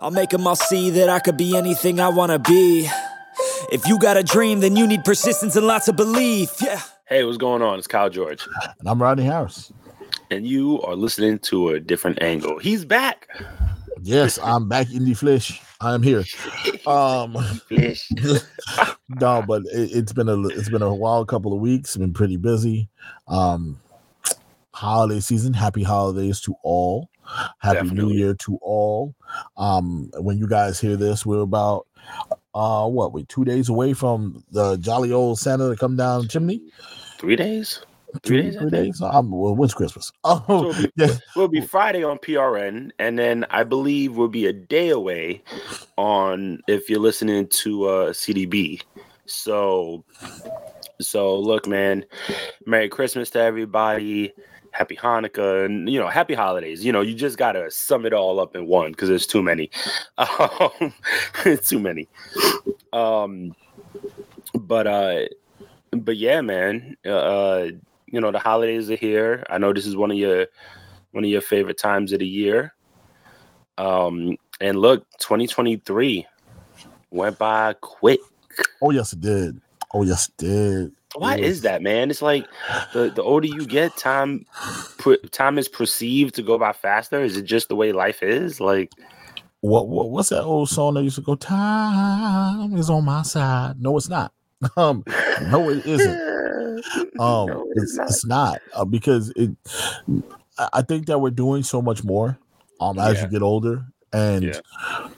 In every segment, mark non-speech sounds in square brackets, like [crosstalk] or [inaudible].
I'll make them all see that I could be anything I wanna be. If you got a dream, then you need persistence and lots of belief. Yeah. Hey, what's going on? It's Kyle George. And I'm Rodney Harris. And you are listening to a different angle. He's back. Yes, I'm back in the flesh. I am here. [laughs] Um, [laughs] no, but it, has been a it's been a wild couple of weeks. Been pretty busy. Um, holiday season. Happy holidays to all. Happy Definitely. New Year to all. Um, when you guys hear this, we're about uh what we two days away from the jolly old Santa to come down the chimney. Three days. Three days. Three days. Um, well, when's Christmas? [laughs] Oh, so it'll be, yeah. Will be Friday on PRN, and then I believe we'll be a day away on if you're listening to uh CDB. So, so look, man. Merry Christmas to everybody happy Hanukkah, and you know, happy holidays. You know, you just gotta sum it all up in one because there's too many. [laughs] Um, too many. Um, but uh, but yeah, man. Uh, you know, the holidays are here. I know this is one of your one of your favorite times of the year. Um, and look, 2023 went by quick. Oh yes, it did. Oh yes, it did. Why is that, man? It's like the, the older you get, time time is perceived to go by faster. Is it just the way life is? Like what, what what's that old song that used to go? Time is on my side. No, it's not. [laughs] Um, no, it isn't. [laughs] Um, no, it's, it's not, it's not uh, because it. I think that we're doing so much more. Um, as yeah. you get older, and yeah.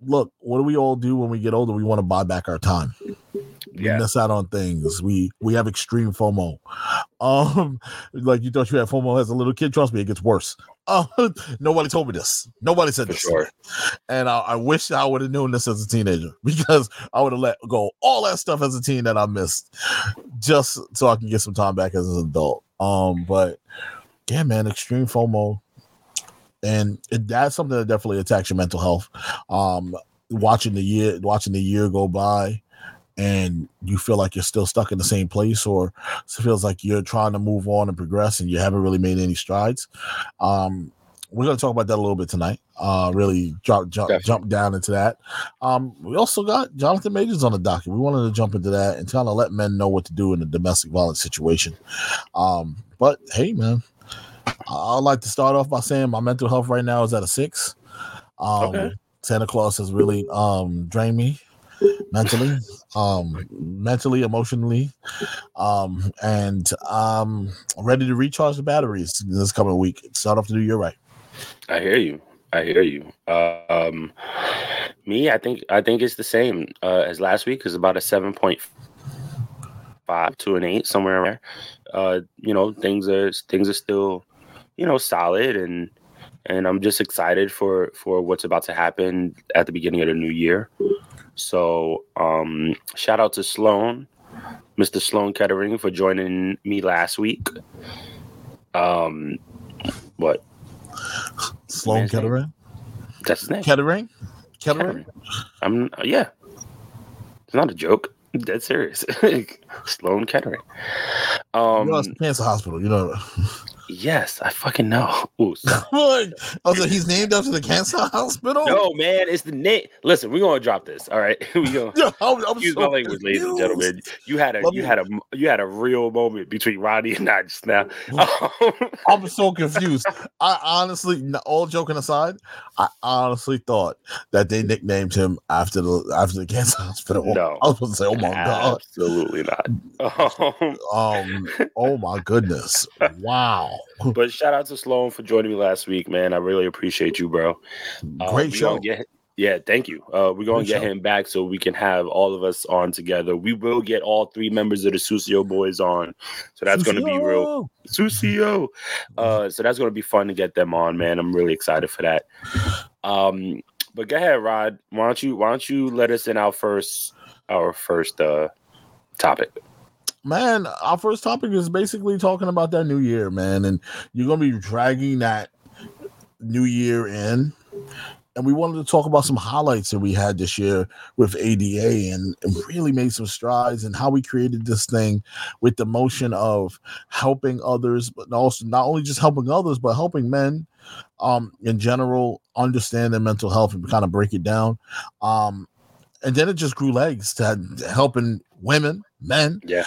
look, what do we all do when we get older? We want to buy back our time yeah. we miss out on things. We we have extreme FOMO. Um, like you thought you had FOMO as a little kid. Trust me, it gets worse. Uh, [laughs] nobody told me this. Nobody said For this. Sure. And I, I wish I would have known this as a teenager [laughs] because I would have let go all that stuff as a teen that I missed, just so I can get some time back as an adult. Um, but yeah, man, extreme FOMO and it, that's something that definitely attacks your mental health. Um, watching the year, watching the year go by, and you feel like you're still stuck in the same place or it feels like you're trying to move on and progress and you haven't really made any strides um, we're going to talk about that a little bit tonight uh, really jump, jump, jump down into that. Um, we also got jonathan majors on the docket. We wanted to jump into that and kind of let men know what to do in a domestic violence situation. Um, but hey man i'd like to start off by saying my mental health right now is at a six. Um, okay. santa claus has really um, drained me mentally, [laughs] um, mentally, emotionally, um, and um, ready to recharge the batteries this coming week. Start off the new year right. I hear you. I hear you. Uh, um, me, I think I think it's the same uh, as last week. It's about a seven point five to an eight somewhere around. Uh, you know, things are things are still, you know, solid and and I'm just excited for for what's about to happen at the beginning of the new year. So um, shout out to Sloan, Mr. Sloan Kettering, for joining me last week. Um, what? Sloan Kettering. That's his name. Kettering. Kettering. I'm yeah. It's not a joke. Dead serious. [laughs] Sloan Kettering. Um, you know, it's a cancer hospital. You know. [laughs] Yes, I fucking know. [laughs] Ooh, [laughs] oh, so he's named after the cancer [laughs] hospital? No, man, it's the name. Listen, we're gonna drop this. All right, we go. I'm, I'm Use so my language, ladies and gentlemen. You had a you me... had a you had a real moment between Roddy and I just now. I'm so confused. I honestly, all joking aside, I honestly thought that they nicknamed him after the after the cancer hospital. No, I was gonna say, oh my god, absolutely not. um, oh my goodness, wow. [laughs] but shout out to Sloan for joining me last week, man. I really appreciate you, bro. Uh, Great show. Get, yeah, thank you. Uh, we're gonna Great get show. him back so we can have all of us on together. We will get all three members of the Susio boys on, so that's Susio. gonna be real. Susio. [laughs] Uh, so that's gonna be fun to get them on, man. I'm really excited for that. Um, but go ahead, Rod. Why don't you Why don't you let us in our first our first uh topic? Man, our first topic is basically talking about that new year, man. And you're gonna be dragging that new year in and we wanted to talk about some highlights that we had this year with ADA and, and, really made some strides and how we created this thing with the motion of helping others, but also not only just helping others, but helping men um in general understand their mental health and kind of break it down. Um and then it just grew legs to helping women, men, yeah,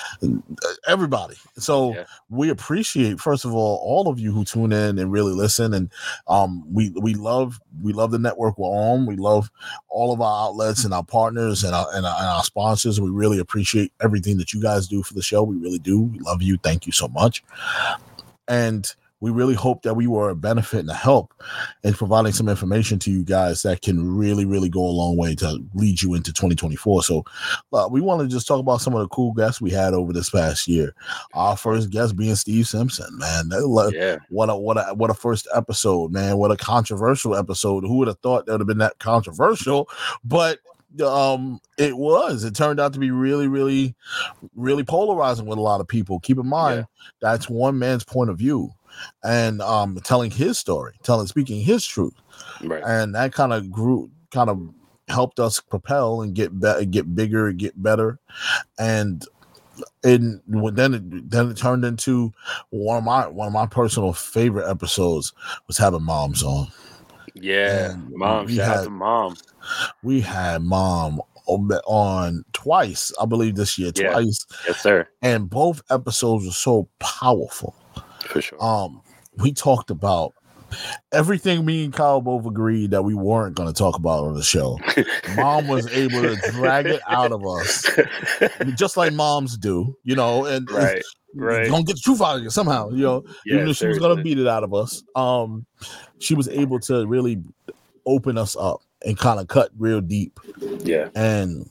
everybody. So yeah. we appreciate first of all all of you who tune in and really listen, and um, we we love we love the network we're on. We love all of our outlets and our partners and our, and our, and our sponsors. We really appreciate everything that you guys do for the show. We really do. We love you. Thank you so much. And we really hope that we were a benefit and a help in providing some information to you guys that can really, really go a long way to lead you into 2024. So, uh, we want to just talk about some of the cool guests we had over this past year. Our first guest being Steve Simpson, man. Yeah. What a what a what a first episode, man. What a controversial episode. Who would have thought that would have been that controversial? But um it was it turned out to be really really really polarizing with a lot of people keep in mind yeah. that's one man's point of view and um telling his story, telling speaking his truth. Right. And that kind of grew kind of helped us propel and get better, get bigger, and get better. And and then it then it turned into one of my one of my personal favorite episodes was having moms on. Yeah, and mom. Shout had, out to mom. We had mom on twice, I believe, this year. Yeah. Twice, yes, sir. And both episodes were so powerful for sure. Um, we talked about everything me and Kyle both agreed that we weren't going to talk about on the show. Mom was able to drag it out of us, just like moms do, you know, and [laughs] right, right. Don't get the truth out of you somehow, you know. Yeah, even if she was going to beat it out of us, um, she was able to really open us up and kind of cut real deep. Yeah, and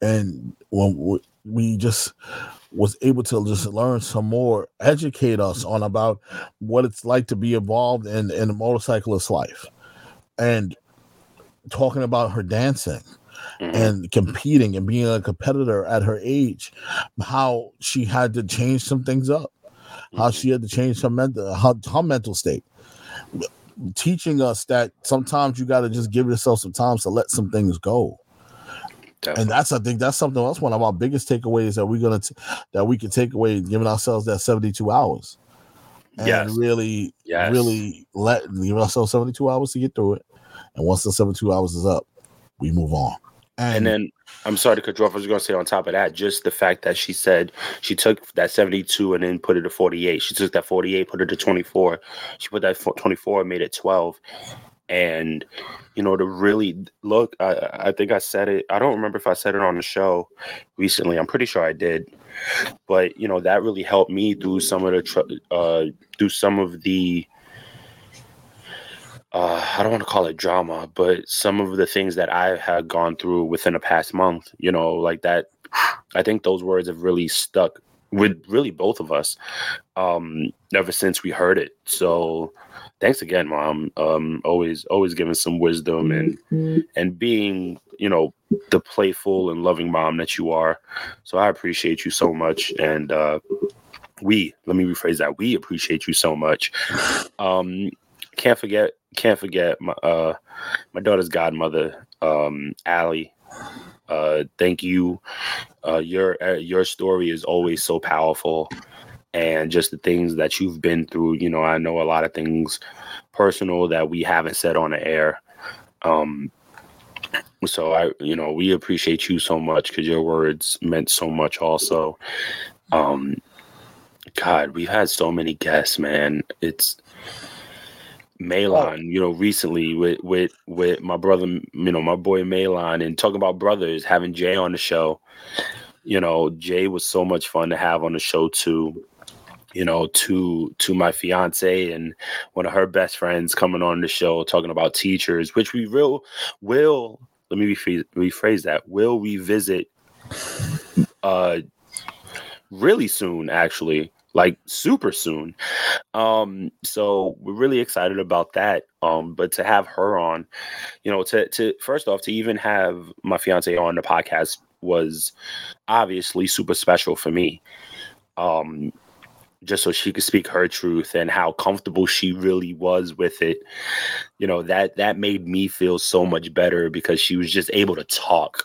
and when we just was able to just learn some more, educate us on about what it's like to be involved in in a motorcyclist life, and talking about her dancing mm-hmm. and competing and being a competitor at her age, how she had to change some things up, how she had to change her mental her, her mental state, teaching us that sometimes you got to just give yourself some time to let some things go Definitely. And that's I think that's something that's one of our biggest takeaways that we're gonna t- that we can take away, giving ourselves that 72 hours. And yes. really, yes. really let give ourselves 72 hours to get through it. And once the 72 hours is up, we move on. And, and then I'm sorry to cut you off. I was going to say on top of that, just the fact that she said she took that 72 and then put it to 48. She took that 48, put it to 24. She put that 24, and made it 12 and you know to really look I, I think i said it i don't remember if i said it on the show recently i'm pretty sure i did but you know that really helped me through some of the tr- uh through some of the uh, I don't want to call it drama, but some of the things that I had gone through within the past month, you know, like that, I think those words have really stuck with really both of us um, ever since we heard it. So thanks again, mom. Um, always, always giving some wisdom and mm-hmm. and being, you know, the playful and loving mom that you are. So I appreciate you so much, and uh, we let me rephrase that. We appreciate you so much. Um, can't forget, can't forget my uh, my daughter's godmother, um, Allie. Uh, thank you. Uh, your uh, your story is always so powerful and just the things that you've been through. You know, I know a lot of things personal that we haven't said on the air. Um, so I, you know, we appreciate you so much because your words meant so much. Also, um, God, we've had so many guests, man. It's Malon, you know, recently with with with my brother, you know, my boy Malon, and talking about brothers, having Jay on the show. You know, Jay was so much fun to have on the show too you know, to to my fiance and one of her best friends coming on the show talking about teachers, which we will will let me rephrase, rephrase that will revisit uh really soon actually like super soon. Um so we're really excited about that um but to have her on you know to to first off to even have my fiance on the podcast was obviously super special for me. Um just so she could speak her truth and how comfortable she really was with it. You know that that made me feel so much better because she was just able to talk.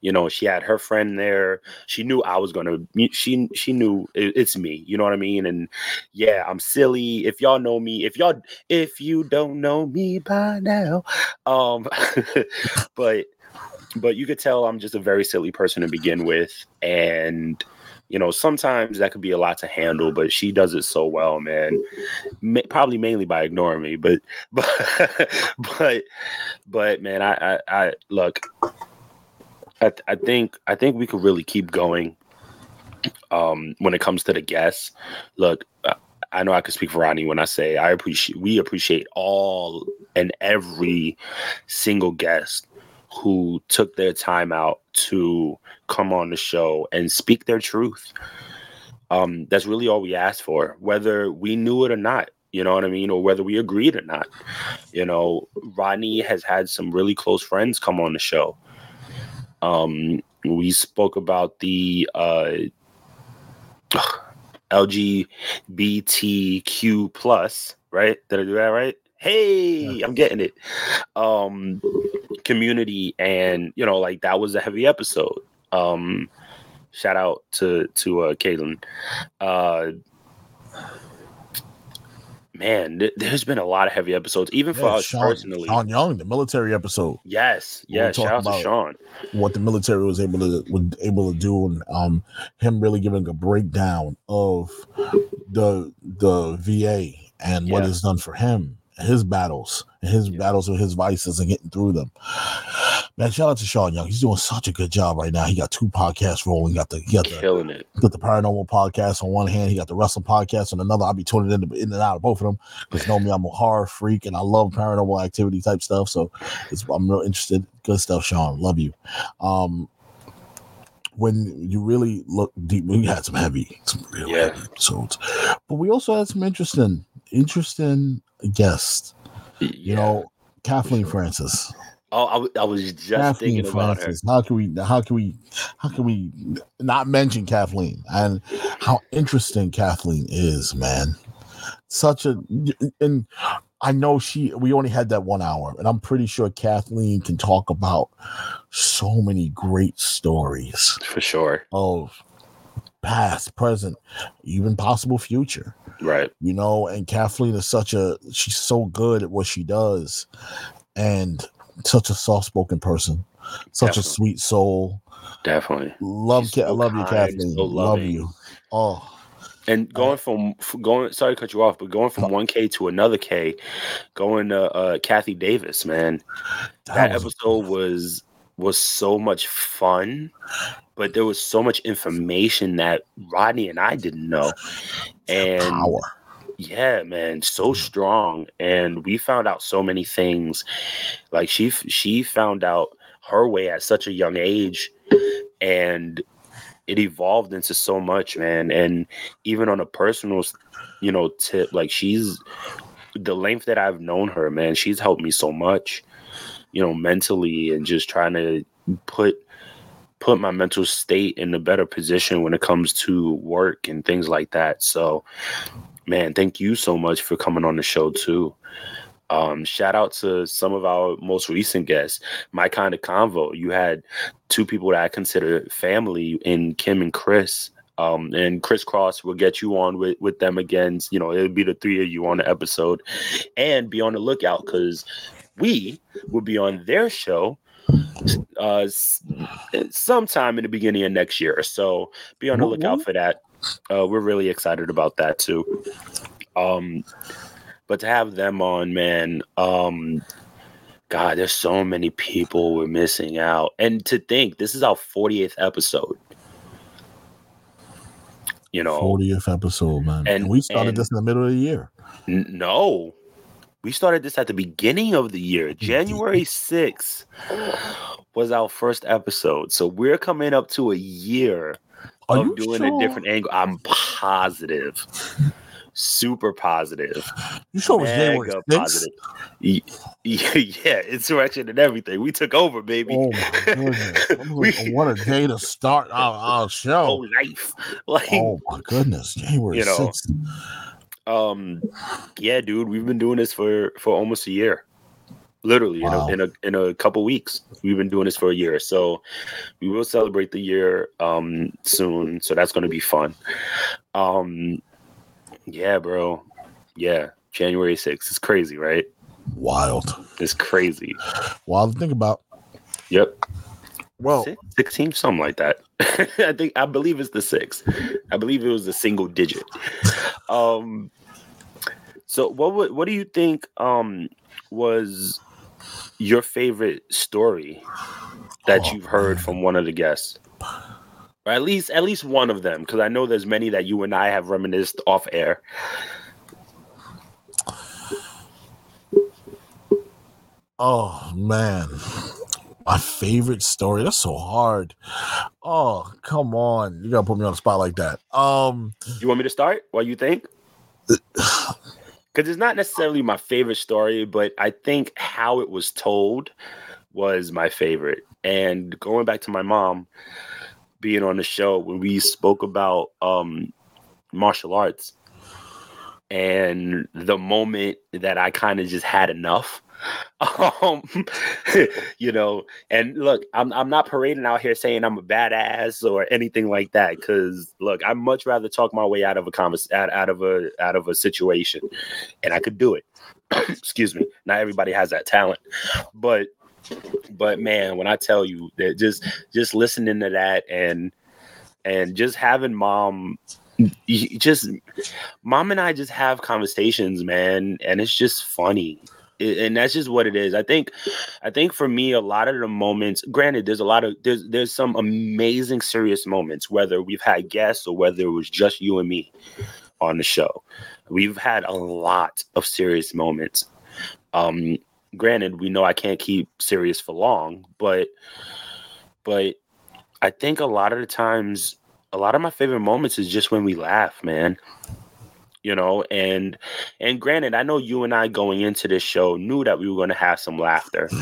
You know she had her friend there. She knew i was gonna she she knew it, it's me you know what i mean? And yeah i'm silly. If y'all know me if y'all if you don't know me by now um [laughs] but but you could tell i'm just a very silly person to begin with. And you know, sometimes that could be a lot to handle, but she does it so well, man. Ma- probably mainly by ignoring me, but [laughs] but but but man, I I, I look. I, I think I think we could really keep going. Um, when it comes to the guests, look, I know I could speak for Ronnie when I say I appreciate we appreciate all and every single guest who took their time out to come on the show and speak their truth. Um, that's really all we asked for, whether we knew it or not. You know what I mean, or whether we agreed or not. You know, Rodney has had some really close friends come on the show. Um, we spoke about the uh, LGBTQ plus, right? Did I do that right? Hey, I'm getting it. Um, community, and you know, like that was a heavy episode. Um, shout out to to uh, Caitlin. Uh, man, th- there's been a lot of heavy episodes, even for us Sean, personally. Sean Young, the military episode. Yes, yes. Shout out to Sean. What the military was able to was able to do, and um, him really giving a breakdown of the the VA and what Yeah. it's done for him, his battles, and his Yeah. battles with his vices and getting through them. Man, shout out to Sean Young. He's doing such a good job right now. He got two podcasts rolling. Got the he got the Killing it. got the paranormal podcast on one hand, he got the wrestling podcast on another. I'll be tuning in, in and out of both of them because know me, I'm a horror freak and I love paranormal activity type stuff. So it's, I'm real interested. Good stuff, Sean. Love you. Um, when you really look deep, we had some heavy, some real Yeah. heavy episodes, but we also had some interesting, interesting guests. You know, Kathleen sure. Francis. Oh, I was just Kathleen thinking about her. Francis. How can we? How can we? How can we not mention Kathleen and how interesting Kathleen is, man? Such a and I know she. We only had that one hour, and I'm pretty sure Kathleen can talk about so many great stories For sure. of past, present, even possible future. Right. you know and kathleen is such a she's so good at what she does and such a soft-spoken person such a sweet soul. Definitely. love She's Ka- so love you kathleen so love you. Oh. And going from going, sorry to cut you off, but going from one K to another K, going to uh, Kathy Davis, man, that, was episode was was so much fun, but there was so much information that Rodney and I didn't know, and power yeah, man, so mm. strong, and we found out so many things. Like she she found out her way at such a young age, and it evolved into so much, man. And even on a personal, you know, tip, like she's the length that I've known her, man. She's helped me so much, you know, mentally and just trying to put put my mental state in a better position when it comes to work and things like that. So, man, thank you so much for coming on the show too. Um, shout out to some of our most recent guests. My kind of convo. You had two people that I consider family in Kim and Chris. Um, and Chris Cross will get you on with, with them again. You know, it'll be the three of you on the episode. And be on the lookout because we will be on their show uh sometime in the beginning of next year. So be on the lookout for that. Uh, we're really excited about that too. Um, but to have them on, man, um, God, there's so many people we're missing out. And to think this is our 40th episode. You know, 40th episode man and, And- we started and- this in the middle of the year N- no, we started this at the beginning of the year. Mm-hmm. January 6th was our first episode. So we're coming up to a year Are of doing sure? a different angle. I'm positive. super positive. You sure it was January positive. [laughs] Yeah, insurrection and everything. We took over, baby. Oh my goodness! [laughs] we, what a day to start our, our [laughs] oh, show. Whole life. Like, oh my goodness, January you know, 6th. Um, yeah, dude, we've been doing this for for almost a year literally wow. in, a, in a in a couple weeks. We've been doing this for a year, so we will celebrate the year um soon. So that's going to be fun. Um, yeah, bro. Yeah, January 6th. It's crazy, right? Wild. It's crazy. Wild to think about. Yep. Well, 16, something like that. [laughs] I think I believe it's the six. I believe it was a single digit. Um so what would what do you think um was your favorite story that oh, you've heard man. from one of the guests? Or at least at least one of them, because I know there's many that you and I have reminisced off air. Oh man. My favorite story. That's so hard. Oh, come on. You gotta put me on the spot like that. Um You want me to start? What you think? because [sighs] it's not necessarily my favorite story, but I think how it was told was my favorite. And going back to my mom being on the show when we spoke about um, martial arts and the moment that I kind of just had enough [laughs] um, [laughs] you know, and look, I'm I'm not parading out here saying I'm a badass or anything like that. Because look, I'd much rather talk my way out of a convers out, out of a out of a situation, and I could do it. [clears throat] Excuse me. Not everybody has that talent, but but man, when I tell you that just just listening to that and and just having mom just mom and I just have conversations, man, and it's just funny and that's just what it is. I think, I think for me, a lot of the moments. Granted, there's a lot of there's there's some amazing serious moments, whether we've had guests or whether it was just you and me on the show. We've had a lot of serious moments. Um, granted, we know I can't keep serious for long, but but I think a lot of the times, a lot of my favorite moments is just when we laugh, man you know and and granted i know you and i going into this show knew that we were going to have some laughter. [laughs]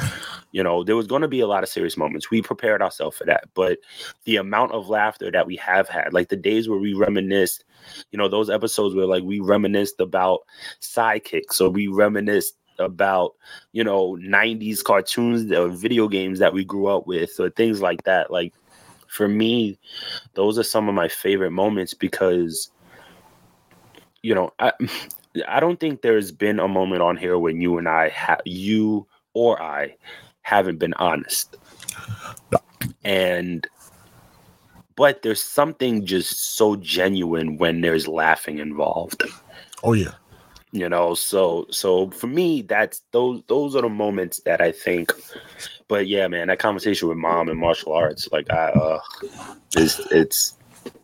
You know there was going to be a lot of serious moments. We prepared ourselves for that but the amount of laughter that we have had like the days where we reminisced you know those episodes where like we reminisced about sidekicks or we reminisced about you know 90s cartoons or video games that we grew up with or things like that. Like for me those are some of my favorite moments because you know, I I don't think there's been a moment on here when you and I have you or I haven't been honest. And but there's something just so genuine when there's laughing involved. Oh yeah. You know, so so for me that's those those are the moments that I think but yeah, man, that conversation with mom and martial arts like I uh it's it's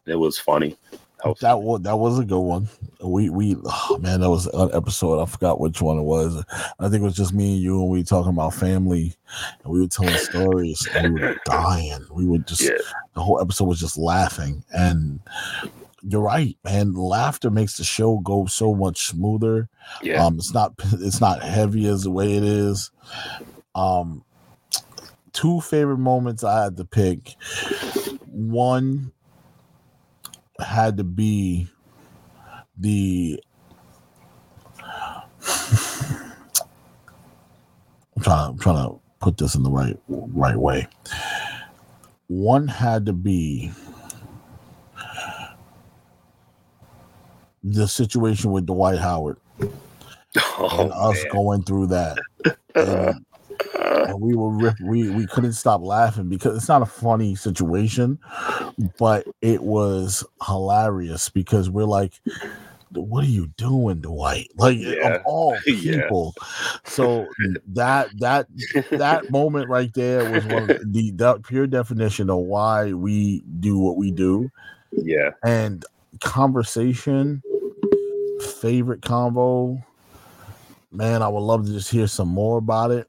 it was funny. That was that was a good one. We we oh man, that was an episode. I forgot which one it was. I think it was just me and you, and we talking about family, and we were telling stories, and we were [laughs] dying. We were just yeah. the whole episode was just laughing. And you're right, man. Laughter makes the show go so much smoother. Yeah. Um, it's not it's not heavy as the way it is. Um, two favorite moments I had to pick. One had to be the I'm trying, I'm trying to put this in the right right way. One had to be the situation with Dwight Howard [laughs] oh, and us man. going through that. And and we were rip- we we couldn't stop laughing because it's not a funny situation, but it was hilarious because we're like, what are you doing, Dwight? Like yeah. of [laughs] all people. Yeah. So [laughs] that that that moment right there was one of the, the pure definition of why we do what we do. Yeah. And conversation, favorite convo. Man, I would love to just hear some more about it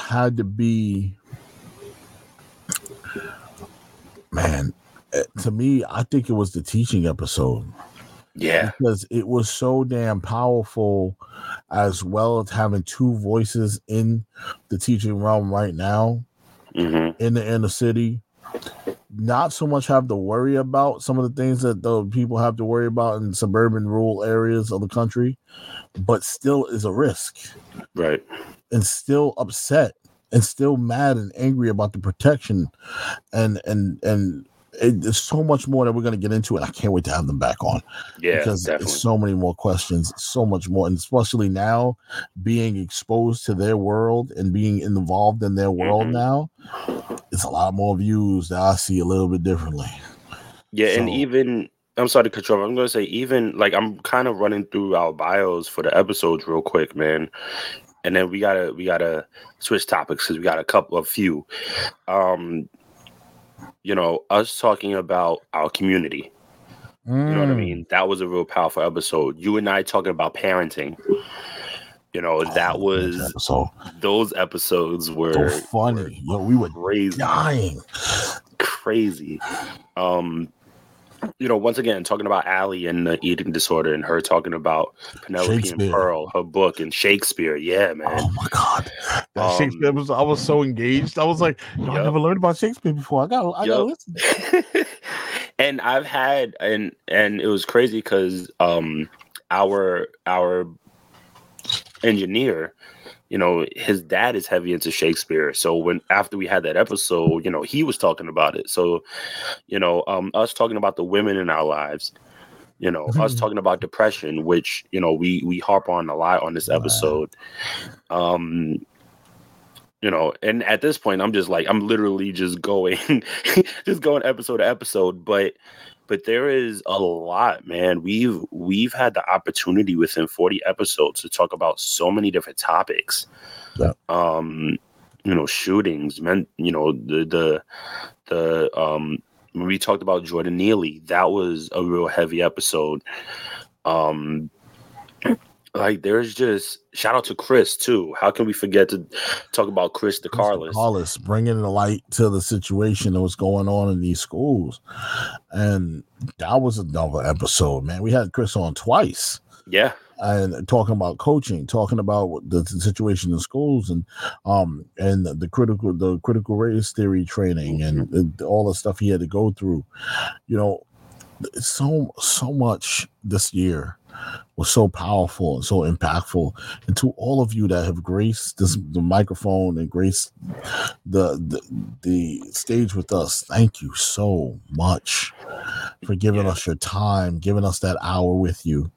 had to be man eh, to me i think it was the teaching episode Yeah. Because it was so damn powerful, as well as having two voices in the teaching realm right now Mm-hmm. in the inner city. Not so much have to worry about some of the things that the people have to worry about in suburban rural areas of the country, but still is a risk Right. And still upset and still mad and angry about the protection and and and it, there's so much more that we're going to get into and i can't wait to have them back on Yeah. because definitely. there's so many more questions so much more and especially now being exposed to their world and being involved in their world Mhm. now it's a lot more views that i see a little bit differently Yeah, and even I'm sorry to cut you off. I'm gonna say even like I'm kind of running through our bios for the episodes real quick, man. And then we gotta we gotta switch topics because we got a couple of few. Um, you know, us talking about our community. You know what I Mm. mean? That was a real powerful episode. You and I talking about parenting. You know, that Oh, was so those episodes were so funny yo we were crazy. dying crazy. Um, you know, once again, talking about Allie and the eating disorder, and her talking about Penelope and Pearl, her book, and Shakespeare. Yeah, man. oh my god that Um, shakespeare was i was so engaged i was like Yo, i never learned about shakespeare before i got i gotta listen [laughs] and I've had, and and it was crazy because um, our our engineer. You know, his dad is heavy into Shakespeare. So when after we had that episode, you know, he was talking about it. So, you know, um, us talking about the women in our lives, you know, us talking about depression, which you know we we harp on a lot on this episode. Um, you know, and at this point, I'm just like I'm literally just going, [laughs] just going episode to episode, but but there is a lot, man. We've we've had the opportunity within 40 episodes to talk about so many different topics. Yeah. Um, you know, shootings, men, you know, the the the um when we talked about Jordan Neely, that was a real heavy episode. Um like there's just shout out to Chris too. How can we forget to talk about Chris DeCarlis? Carlos bringing the light to the situation that was going on in these schools, and that was another episode. Man, we had Chris on twice Yeah, and talking about coaching, talking about the, the situation in schools, and um and the critical the critical race theory training and, and all the stuff he had to go through. You know, so so much this year was so powerful and so impactful and to all of you that have graced this the microphone and graced the the, the stage with us thank you so much for giving Yeah. us your time giving us that hour with you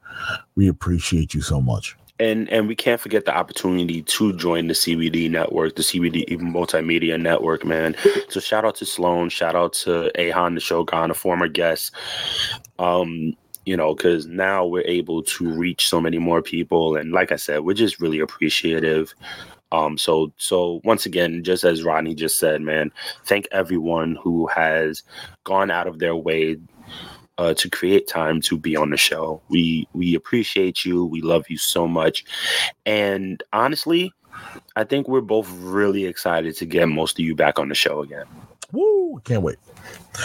we appreciate you so much and and we can't forget the opportunity to join the CBD network, the CBD even multimedia network, man. So shout out to Sloan, shout out to Ahan the Shogun, a former guest. Um, you know, because now we're able to reach so many more people, and like I said, we're just really appreciative. Um, so so once again, just as Rodney just said, man, thank everyone who has gone out of their way uh, to create time to be on the show. We we appreciate you. We love you so much, and honestly, I think we're both really excited to get most of you back on the show again. Woo! Can't wait.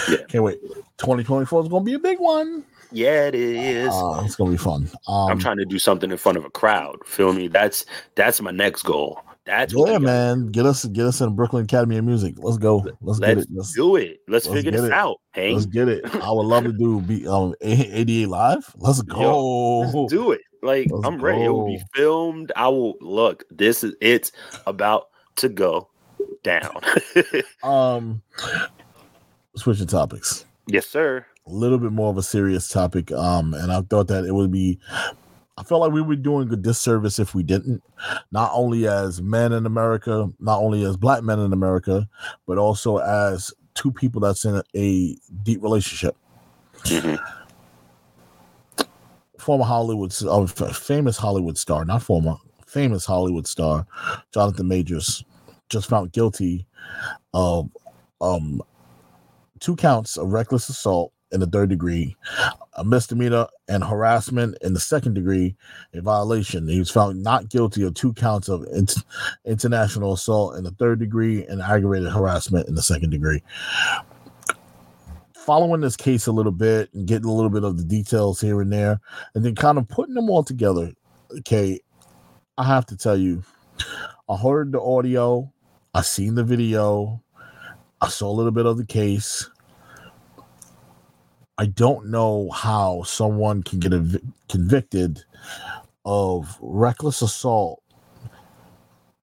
Yeah. Can't wait. 2024 is going to be a big one. Yeah, it is. Uh, it's going to be fun. Um, I'm trying to do something in front of a crowd. Feel me? That's that's my next goal. That's Yeah, man. Get us get us in Brooklyn Academy of Music. Let's go. Let's, Let's it. Let's, do it. Let's, let's figure this it. out. Hank. let's get it. I would love to do be um ADA live. Let's [laughs] go. Let's do it. Like Let's I'm ready. It will be filmed. I will look. This is it's about to go down. [laughs] Um switching topics. yes, sir. A little bit more of a serious topic. Um, and I thought that it would be I felt like we were doing a disservice if we didn't, not only as men in America, not only as black men in America, but also as two people that's in a deep relationship. Mhm. former Hollywood, uh, famous Hollywood star, not former, famous Hollywood star, Jonathan Majors, just found guilty of um two counts of reckless assault in the third degree, a misdemeanor, and harassment in the second degree, a violation. He was found not guilty of two counts of int- international assault in the third degree and aggravated harassment in the second degree. following this case a little bit and getting a little bit of the details here and there, and then kind of putting them all together. Okay, I have to tell you, I heard the audio, I seen the video, I saw a little bit of the case. I don't know how someone can get a, convicted of reckless assault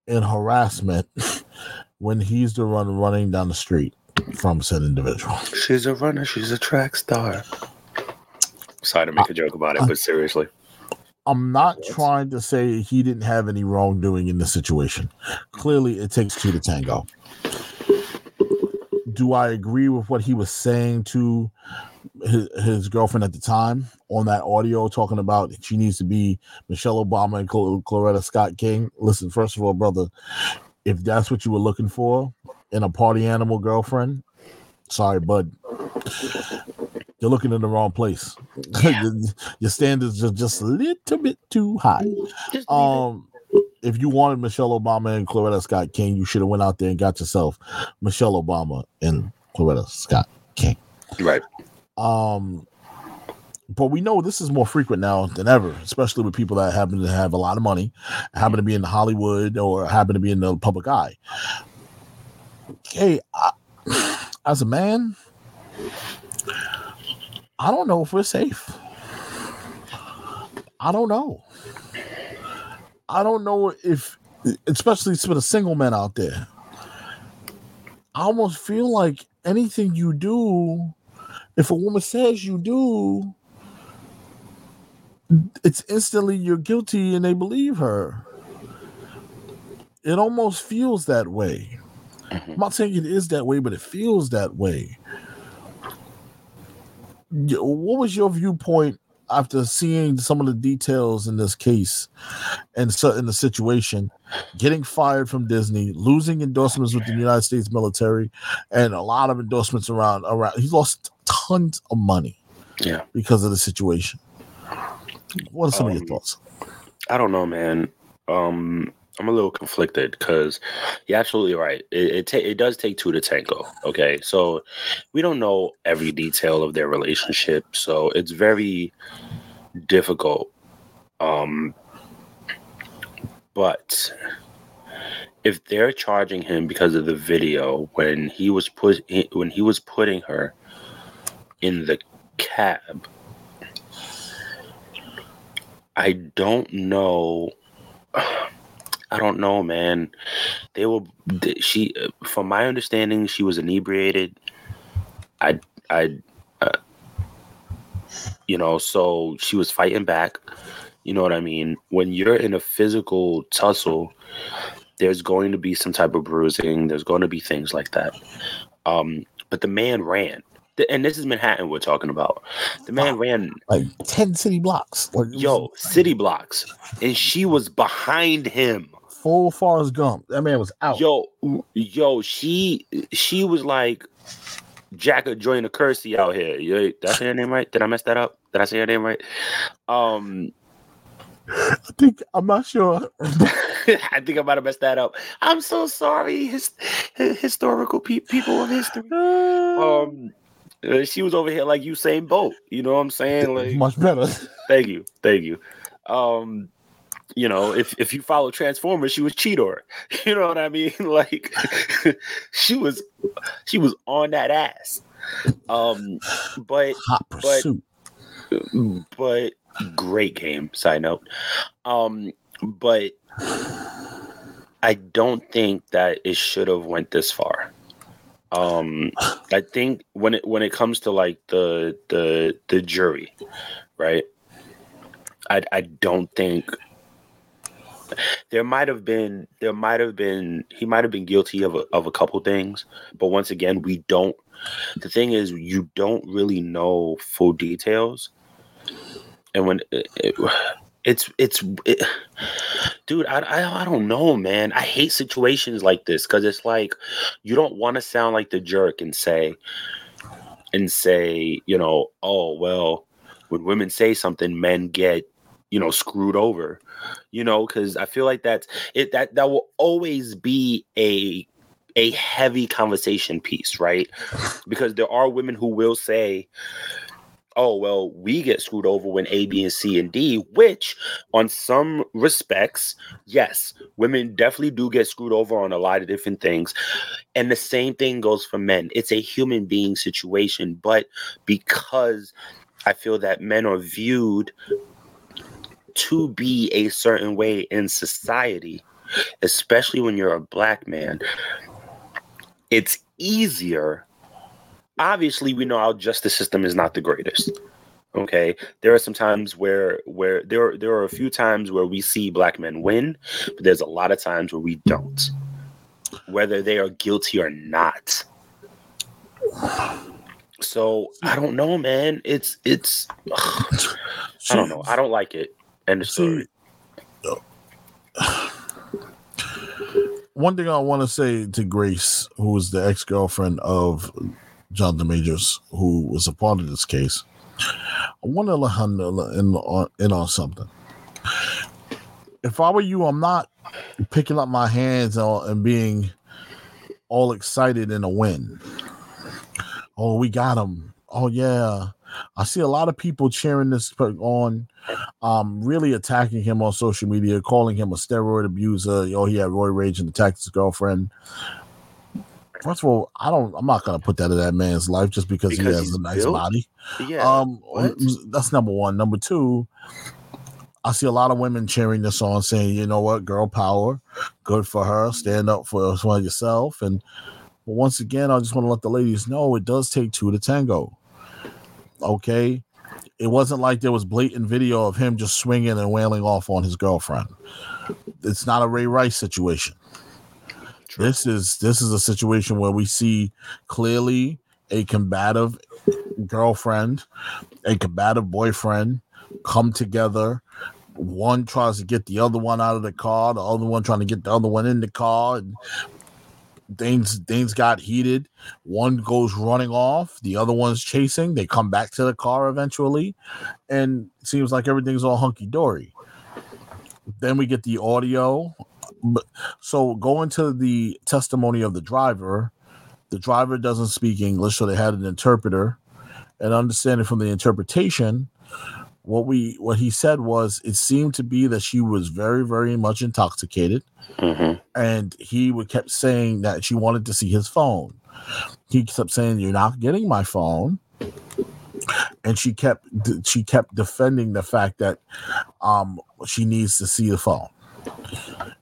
and harassment [laughs] when he's the one running down the street from said individual. She's a runner. She's a track star. Sorry to make a joke about it, but seriously. I'm not trying to say he didn't have any wrongdoing in the situation. Clearly, it takes two to tango. Do I agree with what he was saying to his, his girlfriend at the time on that audio, talking about she needs to be Michelle Obama and Cl- Scott King? Listen, first of all, brother, if that's what you were looking for in a party animal girlfriend, sorry, bud. You're looking in the wrong place. Yeah. [laughs] Your standards are just a little bit too high. Um, if you wanted Michelle Obama and Coretta Scott King, you should have went out there and got yourself Michelle Obama and Coretta Scott King. Right. Um, but we know this is more frequent now than ever, especially with people that happen to have a lot of money, happen to be in Hollywood or happen to be in the public eye. Hey, I, [sighs] as a man, I don't know if we're safe. I don't know. I don't know if, especially with a single man out there. I almost feel like anything you do, if a woman says you do, it's instantly you're guilty and they believe her. It almost feels that way. Mm-hmm. I'm not saying it is that way, but it feels that way. What was your viewpoint after seeing some of the details in this case and so in the situation, getting fired from Disney, losing endorsements with the United States military, and a lot of endorsements around around he lost tons of money. Yeah. Because of the situation. What are some um, of your um, thoughts? I don't know, man. Um, I'm a little conflicted because you're absolutely right. It it, ta- it, does take two to tango. Okay, so we don't know every detail of their relationship, so it's very difficult. Um, but if they're charging him because of the video when he was put when he was putting her in the cab I don't know. [sighs] I don't know, man. They were she, from my understanding, she was inebriated. I, I, uh, you know, so she was fighting back. You know what I mean? When you're in a physical tussle, there's going to be some type of bruising. There's going to be things like that. Um, but the man ran and this is Manhattan we're talking about. The man ran like 10 city blocks. Like, yo, city blocks. And she was behind him. Full Forrest Gump. That man was out. Yo, yo, she she was like Jacka Joyner Kersee out here. Yo, did I say her name right? Did I mess that up? Did I say her name right? Um I think I'm not sure. [laughs] I think I might have messed that up. I'm so sorry, his, historical pe- people of history. [sighs] Um, she was over here like Usain Bolt. You know what I'm saying? Like much better. [laughs] thank you, thank you. Um, you know, if if you follow Transformers, she was Cheetor. [laughs] You know what I mean? [laughs] Like she was she was on that ass. Um, but hot pursuit. But, but great game. Side note. Um, but I don't think that it should have went this far um i think when it when it comes to like the the the jury right? I i don't think there might have been there might have been he might have been guilty of a, of a couple things but once again we don't the thing is you don't really know full details. And when it, it, it's it's it, dude I, I, I don't know man i hate situations like this because it's like you don't want to sound like the jerk and say and say you know oh well when women say something men get you know screwed over you know because i feel like that's it that that will always be a a heavy conversation piece, right? Because there are women who will say, oh well we get screwed over when a b and c and d which on some respects yes women definitely do get screwed over on a lot of different things. And the same thing goes for men. It's a human being situation but because i feel that men are viewed to be a certain way in society especially when you're a black man it's easier obviously we know our justice system is not the greatest okay? There are some times where where there there are a few times where we see black men win but there's a lot of times where we don't. Whether they are guilty or not. So i don't know man. It's it's ugh, i don't know. I don't like it. Of story. One thing I want to say to Grace, who is the ex girlfriend of Jonathan Majors, who was a part of this case, I want her in on, in on something. If I were you, I'm not picking up my hands and being all excited in a win. Oh, we got him. Oh yeah. I see a lot of people cheering this on, um, really attacking him on social media, calling him a steroid abuser. Oh, he had roid rage and attacked his girlfriend first of all, I don't. I'm not gonna put that in that man's life just because, because he has a nice built? body. Yeah. Um, what? that's number one. Number two, I see a lot of women cheering this on, saying, "You know what, girl power, good for her. Stand up for, for yourself." And but once again, I just want to let the ladies know it does take two to tango. Okay. It wasn't like there was blatant video of him just swinging and wailing off on his girlfriend. It's not a Ray Rice situation. This is this is a situation where we see clearly a combative girlfriend, a combative boyfriend come together. One tries to get the other one out of the car, the other one trying to get the other one in the car. And things things got heated. One goes running off, the other one's chasing. They come back to the car eventually, and seems like everything's all hunky dory. Then we get the audio so going to the testimony of the driver, the driver doesn't speak English, so they had an interpreter. And understanding from the interpretation, what we what he said was it seemed to be that she was very very much intoxicated, mm-hmm. and he would kept saying that she wanted to see his phone. He kept saying, "You're not getting my phone." and she kept she kept defending the fact that um she needs to see the phone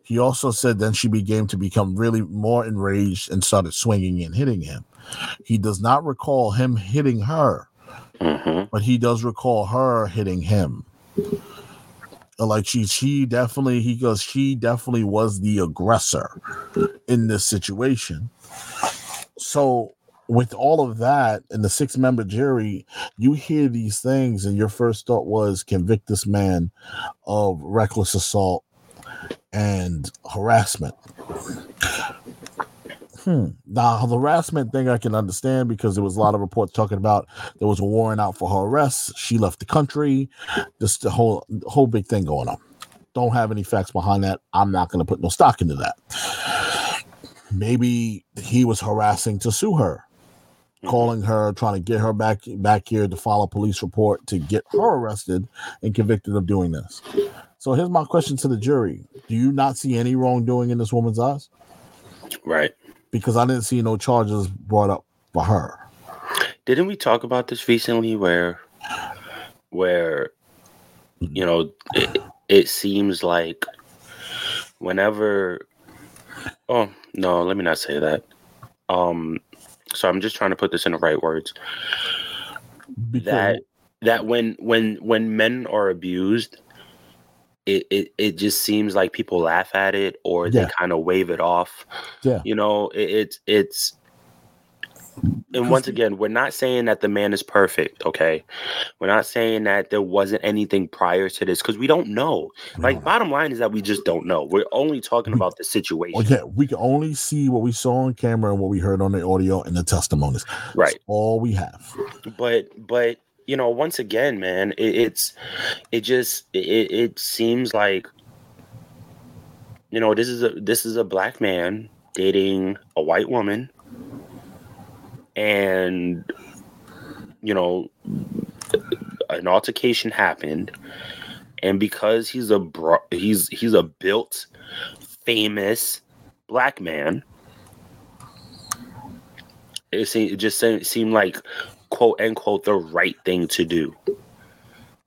he also said then she began to become really more enraged and started swinging and hitting him. He does not recall him hitting her, mm-hmm. but he does recall her hitting him. Like she, she definitely, he goes, she definitely was the aggressor in this situation. So, with all of that and the six member jury, you hear these things, and your first thought was convict this man of reckless assault and harassment. Hmm. Now, the harassment thing I can understand because there was a lot of reports talking about there was a warrant out for her arrest. She left the country. Just the whole the whole big thing going on. Don't have any facts behind that. I'm not going to put no stock into that. Maybe he was harassing to sue her, calling her, trying to get her back back here to file a police report to get her arrested and convicted of doing this. So here's my question to the jury: Do you not see any wrongdoing in this woman's eyes? Right. Because I didn't see no charges brought up for her. Didn't we talk about this recently? Where, where, you know, it, it seems like whenever. Oh no, let me not say that. Um, so I'm just trying to put this in the right words. Because that that when when when men are abused it, it it just seems like people laugh at it or yeah. they kind of wave it off. Yeah. You know, it, it's it's and once again, we're not saying that the man is perfect, okay? We're not saying that there wasn't anything prior to this because we don't know. Like, bottom line is that we just don't know. We're only talking we, about the situation. Well, yeah, we can only see what we saw on camera and what we heard on the audio and the testimonies. Right. That's all we have. But, but you know, once again, man, it, it's it just it, it seems like you know this is a this is a black man dating a white woman. And you know an altercation happened. And because he's a bro- he's he's a built famous black man it, it just seemed like quote unquote the right thing to do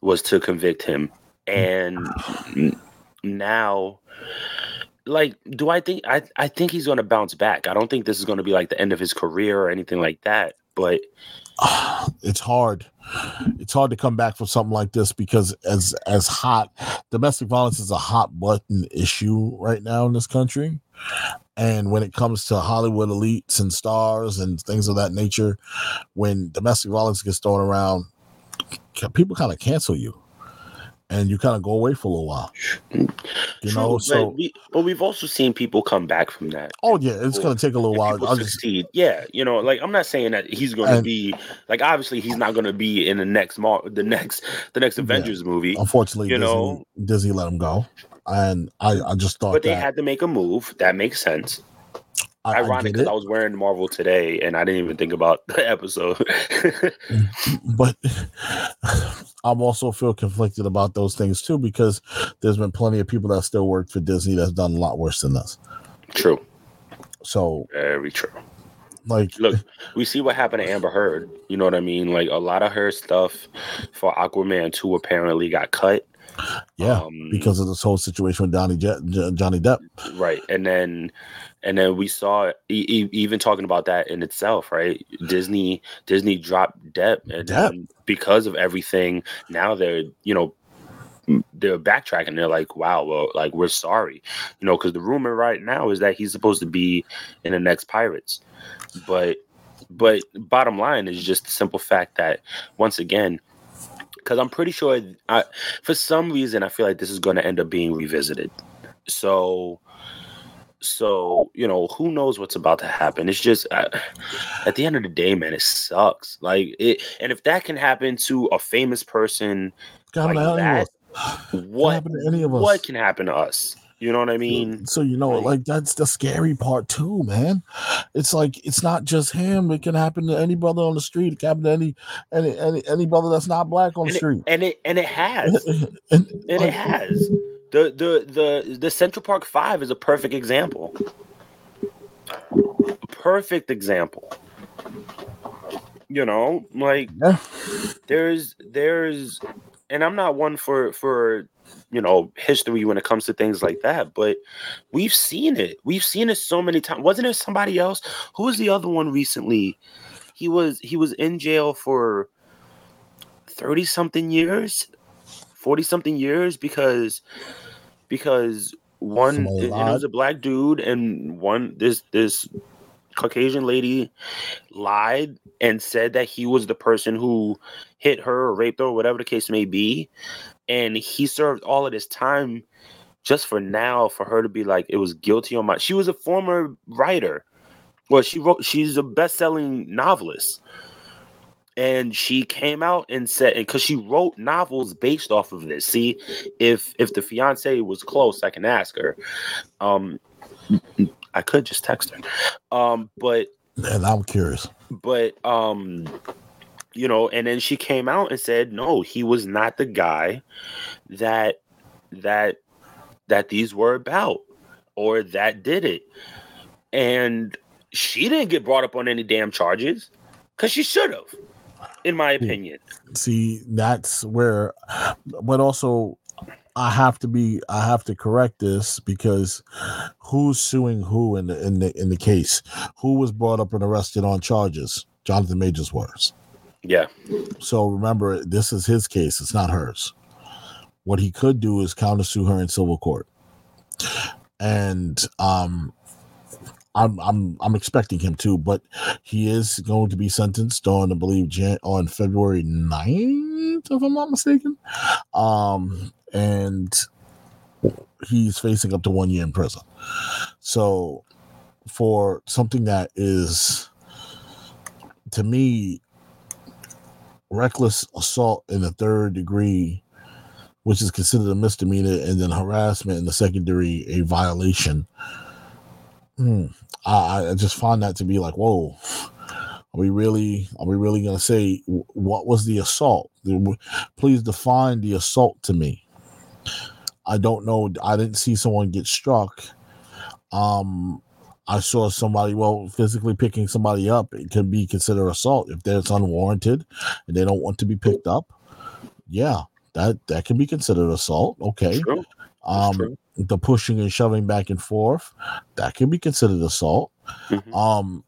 was to convict him. And now like do i think i i think he's going to bounce back. I don't think this is going to be like the end of his career or anything like that but [sighs] it's hard. It's hard to come back from something like this because as as hot domestic violence is a hot button issue right now in this country. And when it comes to hollywood elites and stars and things of that nature when domestic violence gets thrown around people kind of cancel you and you kind of go away for a little while. You True, know, so but, we, but we've also seen people come back from that. Oh yeah, it's going to take a little while. I'll succeed. Just... Yeah, you know, like I'm not saying that he's going to be like obviously he's not going to be in the next mar- the next the next Avengers yeah. movie. Unfortunately, you Disney, know, Disney let him go, and I I just thought. But they that... had to make a move. That makes sense. I, Ironic because I, I, was wearing Marvel today and I didn't even think about the episode. Mm, but [laughs] I'm also feel conflicted about those things too because there's been plenty of people that still work for Disney that's done a lot worse than us. True. So very true. Like, look, eh, we see what happened to Amber Heard. You know what I mean? Like a lot of her stuff for Aquaman 2 apparently got cut. Yeah, um, because of this whole situation with Johnny Je- Johnny Depp. Right, and then and then we saw e- even talking about that in itself, right? Disney Disney dropped Depp, and, Depp. because of everything, now they're you know they're backtracking. They're like, wow, well, like we're sorry, you know, because the rumor right now is that he's supposed to be in the next Pirates, but but bottom line is just the simple fact that once again because I'm pretty sure I, for some reason I feel like this is going to end up being revisited. So, so you know, who knows what's about to happen? It's just uh, at the end of the day, man, it sucks. Like it, and if that can happen to a famous person like that, what what can happen to us? You know what I mean? So you know, like that's the scary part too, man. It's like it's not just him. It can happen to any brother on the street. It can happen to any any any, any brother that's not black on and the street. It, and it and it has. [laughs] and, and like, it has. The the the the Central Park Five is a perfect example. Perfect example. You know, like yeah. there's there's and I'm not one for for you know history when it comes to things like that but we've seen it. We've seen it so many times wasn't there somebody else? Who was the other one recently? He was he was in jail for 30 something years 40 something years because because one it, it was a black dude and one this this caucasian lady lied and said that he was the person who hit her or raped her or whatever the case may be and he served all of this time just for now for her to be like it was guilty on my she was a former writer. Well she wrote she's a best-selling novelist. And she came out and said because she wrote novels based off of this. See if if the fiance was close i can ask her. Um i could just text her. Um but and i'm curious. but um you know, and then she came out and said, no, he was not the guy that that that these were about or that did it. And she didn't get brought up on any damn charges because she should have, in my hmm. opinion. See, that's where, but also I have to be I have to correct this because who's suing who in the in the in the case? Who was brought up and arrested on charges? Jonathan Majors was. Yeah. So remember, this is his case. It's not hers. What he could do is countersue her in civil court, and um, I'm I'm I'm expecting him to, but he is going to be sentenced on, I believe, Jan- on February 9th, if I'm not mistaken. Um, and he's facing up to one year in prison. So, for something that is, to me, reckless assault in the third degree, which is considered a misdemeanor, and then harassment in the secondary a violation. Hmm. I, I just find that to be like, whoa. Are we really? Are we really going to say what was the assault? Please define the assault to me. I don't know. I didn't see someone get struck. Um, I saw somebody, well, physically picking somebody up. It can be considered assault if that's unwarranted and they don't want to be picked up. Yeah, that that can be considered assault. Okay. True. Um, the pushing and shoving back and forth that can be considered assault. Mm-hmm. Um,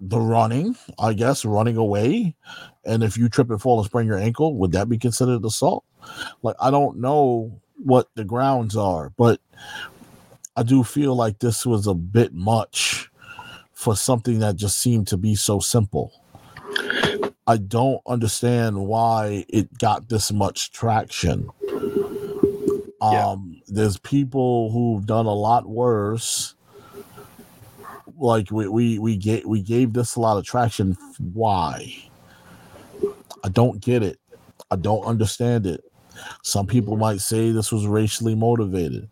the running, I guess, running away, and if you trip and fall and sprain your ankle, would that be considered assault? Like I don't know what the grounds are, but I do feel like this was a bit much for something that just seemed to be so simple. I don't understand why it got this much traction. Um, yeah. there's people who've done a lot worse. Like we we we gave we gave this a lot of traction. Why? I don't get it. I don't understand it. Some people might say this was racially motivated.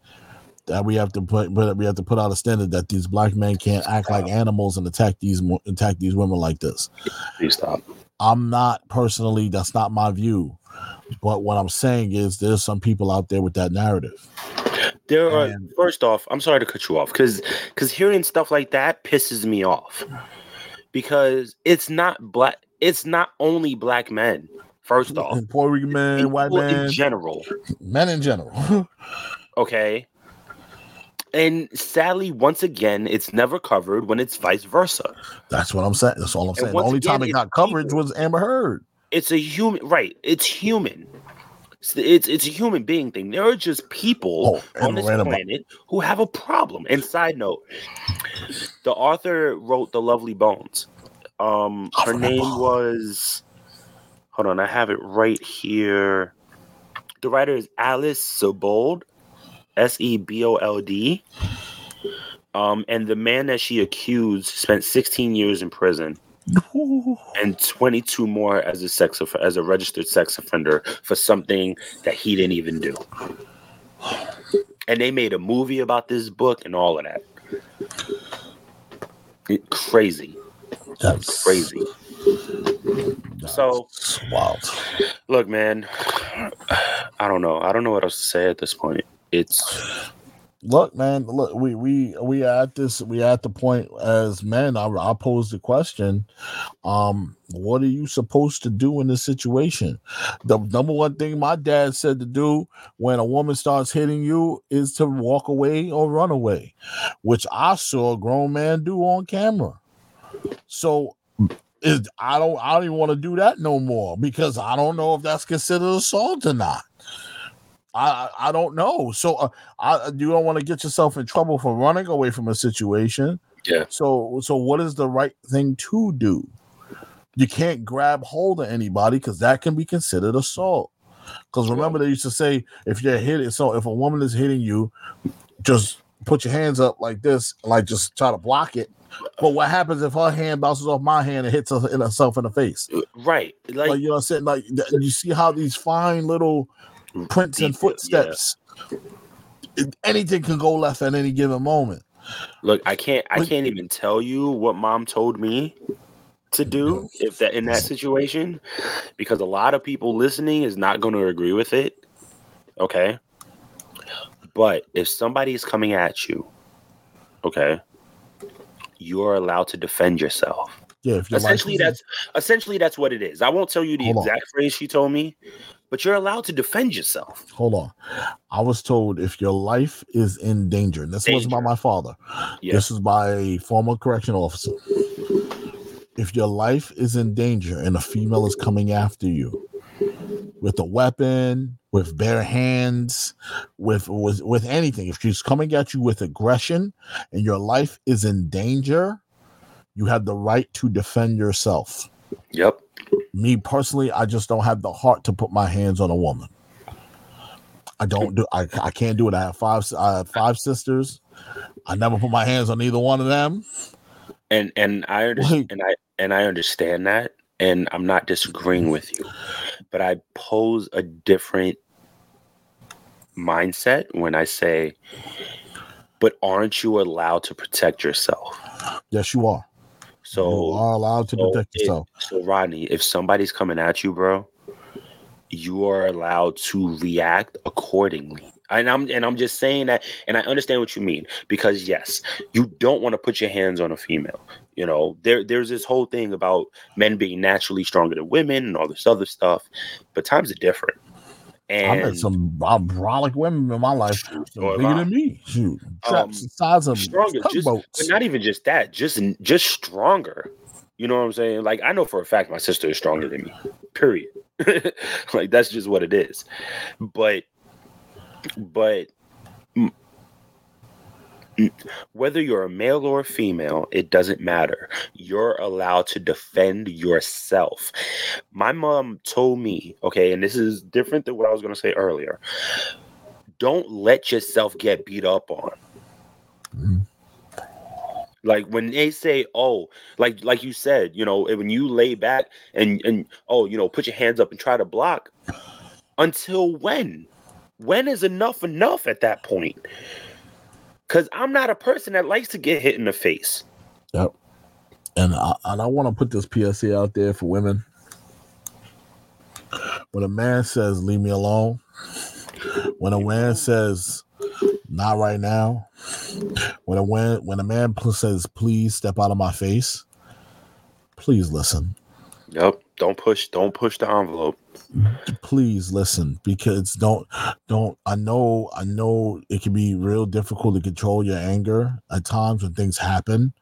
That we have to put, but we have to put out a standard that these black men can't act like animals and attack these attack these women like this. Please stop. I'm not personally. That's not my view. But what I'm saying is, there's some people out there with that narrative. There are. And, first off, I'm sorry to cut you off because because hearing stuff like that pisses me off because it's not black. It's not only black men. First off, [laughs] Puerto Rican men, white men, in general, men in general. [laughs] okay. And sadly, once again, it's never covered when it's vice versa. That's what I'm saying. That's all I'm saying. The only again, time it got coverage was Amber Heard. It's a human, right? It's human. It's, it's it's a human being thing. There are just people oh, on this planet who have a problem. And side note, the author wrote The Lovely Bones. Um, her name was. Hold on, I have it right here. The writer is Alice Sebold, S E B O L D. Um, and the man that she accused spent 16 years in prison and 22 more as a sex as a registered sex offender for something that he didn't even do. And they made a movie about this book and all of that. It, crazy. That's crazy. That's so wild. Look, man, I don't know. I don't know what else to say at this point. It's look, man, look, we we we at this we at the point as men. I, I pose the question, um, what are you supposed to do in this situation? The number one thing my dad said to do when a woman starts hitting you is to walk away or run away, which I saw a grown man do on camera. So it, I don't I don't even want to do that no more because I don't know if that's considered assault or not. I I don't know. So uh, I you don't want to get yourself in trouble for running away from a situation. Yeah. So so what is the right thing to do? You can't grab hold of anybody because that can be considered assault. Because remember, they used to say if you're hitting, so if a woman is hitting you, just put your hands up like this, like just try to block it. But what happens if her hand bounces off my hand and hits herself in the face? Right. Like, like you know what I'm saying? Like you see how these fine little prints and footsteps. Yeah. Anything can go left at any given moment. Look, I can't I can't even tell you what mom told me to do if that in that situation because a lot of people listening is not going to agree with it. Okay? But if somebody is coming at you, okay, you're allowed to defend yourself. Yeah, essentially that's essentially that's what it is. I won't tell you the Hold exact on. phrase she told me, but you're allowed to defend yourself. Hold on. I was told if your life is in danger, and this danger. wasn't by my father, yeah. this is by a former correctional officer. If your life is in danger and a female is coming after you with a weapon, with bare hands, with with with anything, if she's coming at you with aggression and your life is in danger, you have the right to defend yourself. Yep me personally, I just don't have the heart to put my hands on a woman. I don't do. I, I can't do it. I have five. I have five sisters. I never put my hands on either one of them. And and I understand. and I and I understand that. And I'm not disagreeing with you, but I pose a different mindset when I say But aren't you allowed to protect yourself? Yes, you are. So you are allowed to so protect it- yourself. so Rodney, if somebody's coming at you, bro, you are allowed to react accordingly. And I'm and I'm just saying that, and I understand what you mean because yes, you don't want to put your hands on a female. You know, there there's this whole thing about men being naturally stronger than women and all this other stuff, but times are different. I met some brolic women in my life, So bigger than me. Shoot, Um, the size of stronger, just but not even just that, just just stronger. You know what I'm saying? Like I know for a fact my sister is stronger than me. Period. [laughs] like that's just what it is. But but whether you're a male or a female, it doesn't matter. You're allowed to defend yourself. My mom told me, okay, and this is different than what I was going to say earlier. Don't let yourself get beat up on like when they say oh like like you said you know when you lay back and and oh you know put your hands up and try to block until when when is enough enough at that point because i'm not a person that likes to get hit in the face Yep. And I, and I want to put this PSA out there for women. When a man says, leave me alone, when a man says, not right now, when a man, when a man says, please step out of my face, please listen. yep don't push don't push the envelope please listen because don't don't i know i know it can be real difficult to control your anger at times when things happen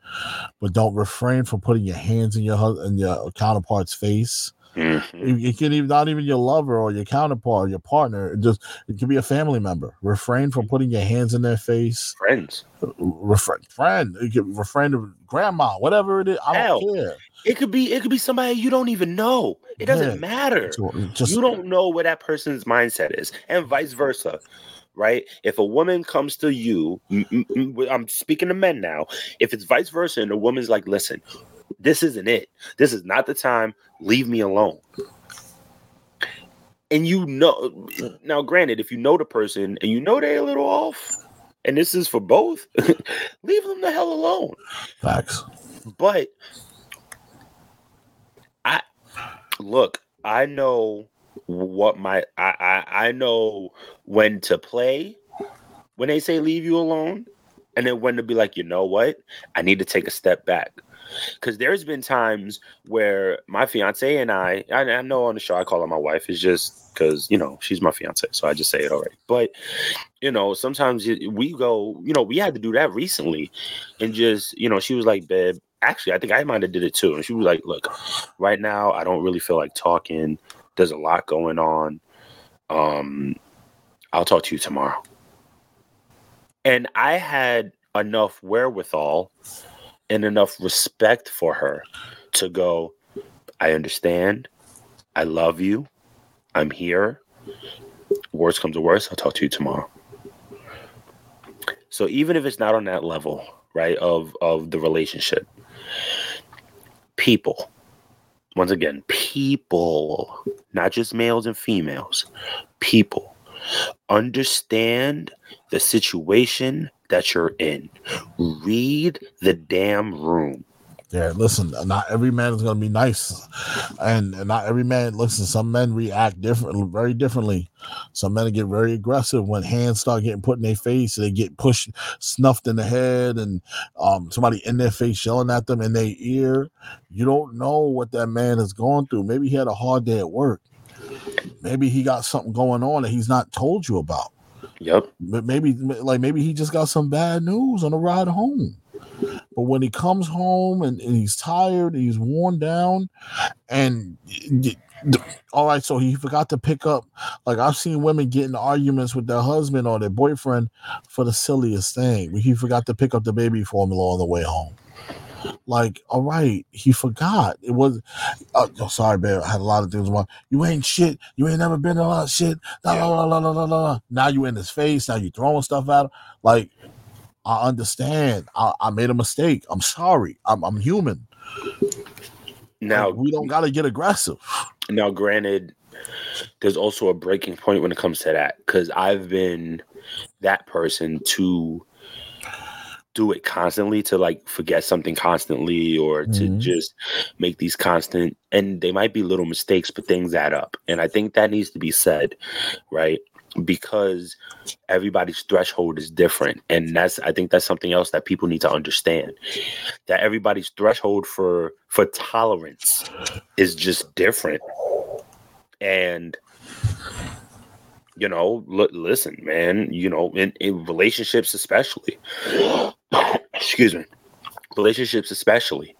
but don't refrain from putting your hands in your in your counterpart's face Mhm. it, can even not even your lover or your counterpart or your partner. It just it can be a family member. Refrain from putting your hands in their face. Friends. Refrain friend. It refrain to grandma whatever it is. I Hell, don't care. it could be it could be somebody you don't even know. It doesn't Yeah. matter. Just you don't know what that person's mindset is, and vice versa, right? If a woman comes to you, I'm speaking to men now. If it's vice versa, and a woman's like, "Listen, this isn't it. This is not the time. Leave me alone." And you know, now, granted, if you know the person and you know they're a little off, and this is for both, [laughs] leave them the hell alone facts but I look, I know what my I, I I know when to play when they say leave you alone, and then when to be like, you know what, I need to take a step back. Because there's been times where my fiance and I, I, I know on the show I call her my wife, is just because you know she's my fiance, so I just say it already. But you know, sometimes we go, you know, we had to do that recently, and just you know, she was like, babe, actually, I think I might have did it too, and she was like, look, right now I don't really feel like talking. There's a lot going on. Um, I'll talk to you tomorrow. And I had enough wherewithal and enough respect for her to go, I understand. I love you. I'm here. Worst comes to worst, I'll talk to you tomorrow. So even if it's not on that level, right, of of the relationship, people, once again, people, not just males and females, people understand the situation that you're in. Read the damn room. Yeah, listen, not every man is going to be nice. And, and not every man, listen, some men react differently, very differently. Some men get very aggressive when hands start getting put in their face they get pushed, snuffed in the head, and um, somebody in their face yelling at them in their ear. You don't know what that man has gone through. Maybe he had a hard day at work. Maybe he got something going on that he's not told you about. Yep. But maybe like maybe he just got some bad news on the ride home. But when he comes home and, and he's tired, and he's worn down, and all right, so he forgot to pick up. Like I've seen women get in arguments with their husband or their boyfriend for the silliest thing. He forgot to pick up the baby formula on the way home. Like, all right, he forgot. It was. Uh, oh, sorry, babe. I had a lot of things. Wrong. You ain't shit. You ain't never been a lot of shit. La, la, la, la, la, la, la. Now you in his face. Now you throwing stuff at him. Like, I understand. I, I made a mistake. I'm sorry. I'm, I'm human. Now Like, we don't got to get aggressive. Now, granted, there's also a breaking point when it comes to that because I've been that person to do it constantly to like forget something constantly or to mm-hmm. just make these constant and they might be little mistakes but things add up and i think that needs to be said right because everybody's threshold is different and that's i think that's something else that people need to understand that everybody's threshold for for tolerance is just different and you know l- listen man you know in, in relationships especially [coughs] excuse me relationships especially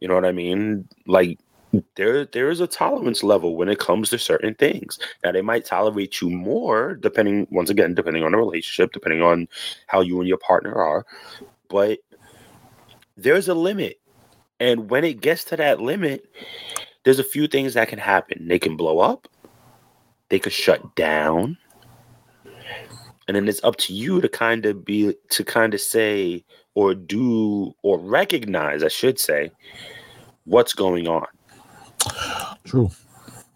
you know what i mean like there there is a tolerance level when it comes to certain things. Now they might tolerate you more depending once again depending on the relationship, depending on how you and your partner are, but there's a limit. And when it gets to that limit, there's a few things that can happen. They can blow up, they could shut down. And then it's up to you to kind of be to kind of say or do or recognize, I should say, what's going on True.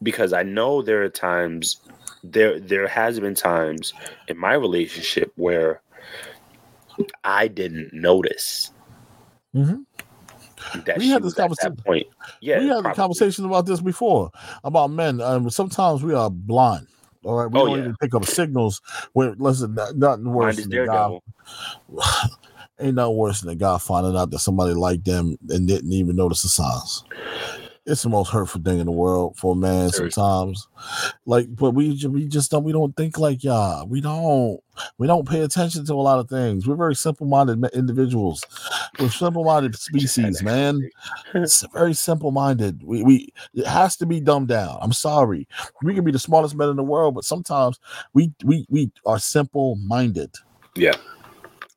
Because I know there are times there there has been times in my relationship where I didn't notice. Mm-hmm. That we had this conversation. Point. Yeah, we had a conversation about this before about men. Um, sometimes we are blind. All right, we oh, don't yeah. even pick up signals. Where listen, [sighs] nothing worse than the guy. ain't nothing worse than a guy finding out that somebody liked them and didn't even notice the signs it's the most hurtful thing in the world for a man sometimes. Like, but we we just don't we don't think like y'all. We don't we don't pay attention to a lot of things. We're very simple minded individuals. We're simple minded [laughs] species, man. It's [laughs] very simple minded. We we it has to be dumbed down. I'm sorry. We can be the smartest men in the world, but sometimes we we we are simple minded. Yeah.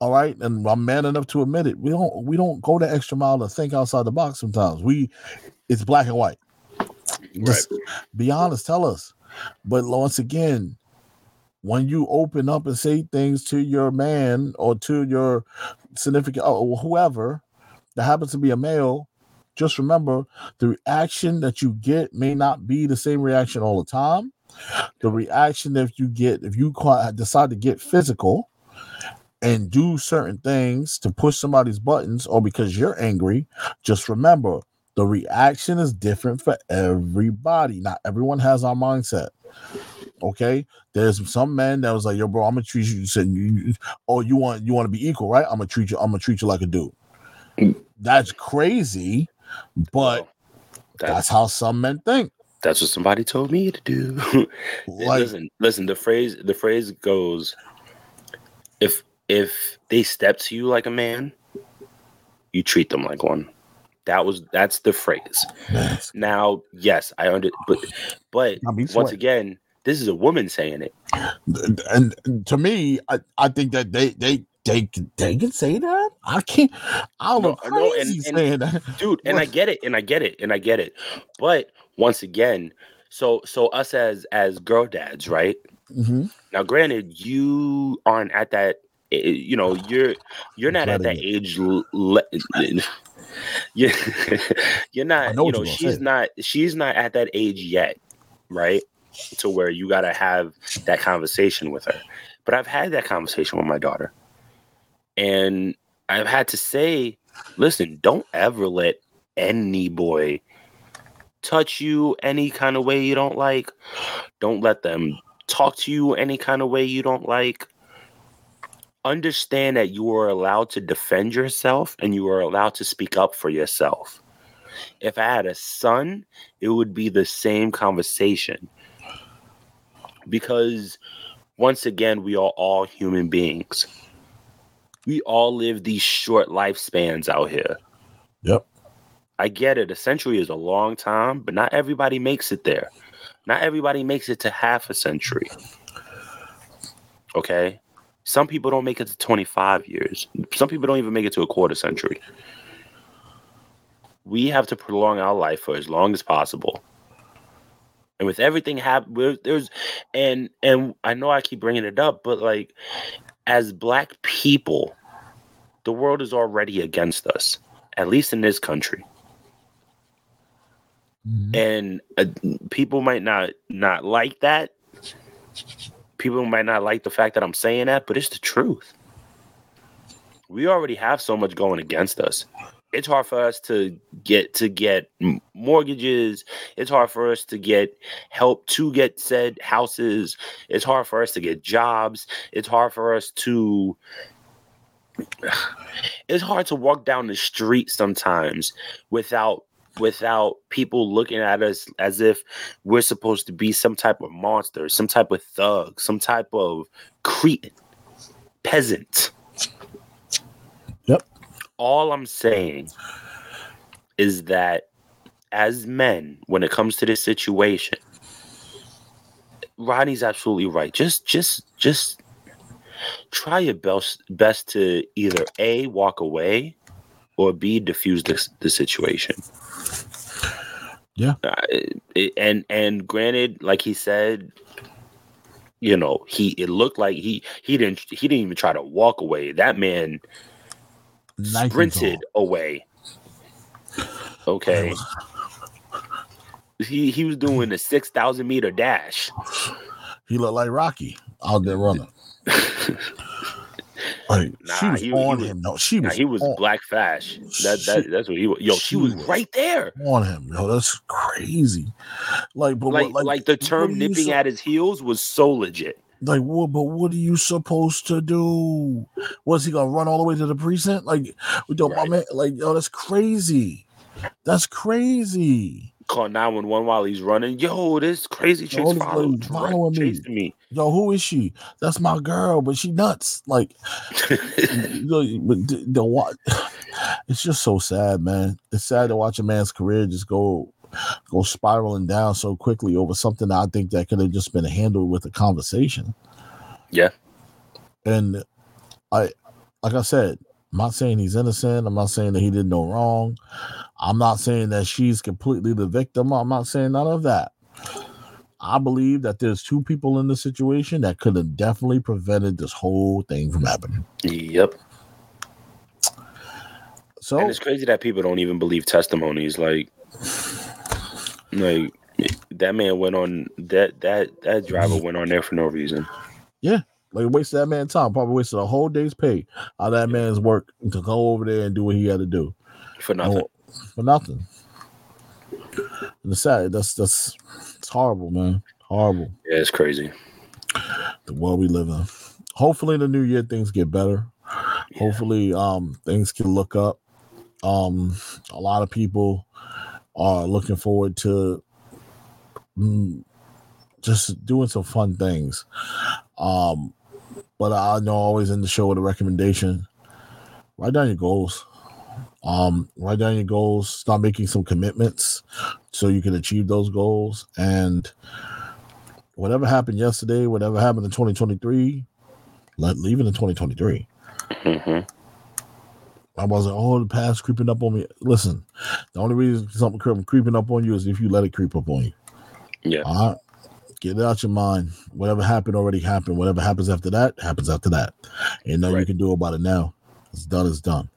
All right, and I'm man enough to admit it. We don't we don't go the extra mile to think outside the box. Sometimes we it's black and white. Just right. be honest, tell us. But once again, when you open up and say things to your man or to your significant or whoever that happens to be a male, just remember the reaction that you get may not be the same reaction all the time. The reaction that you get if you decide to get physical and do certain things to push somebody's buttons or because you're angry, just remember the reaction is different for everybody. Not everyone has our mindset. Okay, there's some men that was like, "Yo, bro, I'm gonna treat you." Said, you, "Oh, you want you want to be equal, right? I'm gonna treat you. I'm gonna treat you like a dude." Mm. That's crazy, but that's, that's how some men think. That's what somebody told me to do. [laughs] like, listen, listen. The phrase the phrase goes, "If if they step to you like a man, you treat them like one." That was that's the phrase. Yes. Now, yes, I under but but once again, this is a woman saying it. And, to me, I, I think that they they they they can say that. I can't. I don't no, know. And, and, that. dude. And I get it, and I get it, and I get it. But once again, so so us as as girl dads, right? Mm-hmm. Now, granted, you aren't at that. You know, [sighs] you're you're not at that age. Le- [laughs] [laughs] you're not. Know you know, she's say. not. She's not at that age yet, right? To where you got to have that conversation with her. But I've had that conversation with my daughter, and I've had to say, listen, don't ever let any boy touch you any kind of way you don't like. Don't let them talk to you any kind of way you don't like understand that you are allowed to defend yourself and you are allowed to speak up for yourself. If I had a son, it would be the same conversation. Because once again, we are all human beings. We all live these short lifespans out here. Yep. I get it. A century is a long time, but not everybody makes it there. Not everybody makes it to half a century. Okay? Some people don't make it to 25 years. Some people don't even make it to a quarter century. We have to prolong our life for as long as possible. And with everything happen, there's and and I know I keep bringing it up, but like as black people, the world is already against us, at least in this country. Mm-hmm. And uh, people might not not like that, people might not like the fact that I'm saying that, but it's the truth. we already have so much going against us. It's hard for us to get to get mortgages. It's hard for us to get help to get said houses. It's hard for us to get jobs. It's hard for us to [sighs] it's hard to walk down the street sometimes without without people looking at us as if we're supposed to be some type of monster, some type of thug, some type of cretin, peasant. All I'm saying is that as men, when it comes to this situation, Rodney's absolutely right. Just just just try your best best to either A walk away or B diffuse the, the situation. Yeah. Uh, it, and and granted, like he said, you know, he it looked like he he didn't he didn't even try to walk away. That man Sprinted away. Okay. He he was doing a six thousand meter dash. He looked like Rocky out there running. [laughs] Like she Nah, was he- he on was- him. No, she Nah, was. he was on, Black Fash. That, that that's what he was. Yo, she, She was, was- right there. on him. Yo, that's crazy. Like, but Like, what, like the term nipping at his heels was so legit. Like, what? But what are you supposed to do? Was he gonna run all the way to the precinct? Like, with Right. man? Like, yo, that's crazy. That's crazy. Call 911 while he's running. Yo, this crazy chick's this follow, lady's following me. chasing me. Yo, who is she? That's my girl, but she nuts. Like, [laughs] but the, the what? [sighs] It's just so sad, man. It's sad to watch a man's career just go go spiraling down so quickly over something that I think that could have just been handled with a conversation. yeah, And I, like I said, I'm not saying he's innocent. I'm not saying that he did no wrong. I'm not saying that she's completely the victim. I'm not saying none of that. I believe that there's two people in the situation that could have definitely prevented this whole thing from happening. yep. So And it's crazy that people don't even believe testimonies. Like, like that man went on that that that driver went on there for no reason. Yeah. Like wasted that man's time, probably wasted a whole day's pay out of that man's work to go over there and do what he had to do. For nothing. Oh, for nothing. And it's sad. That's that's it's horrible, man. Horrible. Yeah, it's crazy. The world we live in. Hopefully the new year things get better. Yeah. Hopefully um things can look up. Um a lot of people are looking forward to mm, just doing some fun things. Um but I know always in the show with a recommendation. Write down your goals. Um, write down your goals, start making some commitments so you can achieve those goals. And whatever happened yesterday, whatever happened in 2023, let leave it in 2023. hmm I wasn't, oh, the past creeping up on me. Listen, the only reason something creeping up on you is if you let it creep up on you. Yeah. All right. Get it out your mind. Whatever happened already happened. Whatever happens after that happens after that. Ain't nothing you can do about it now. It's done, it's done.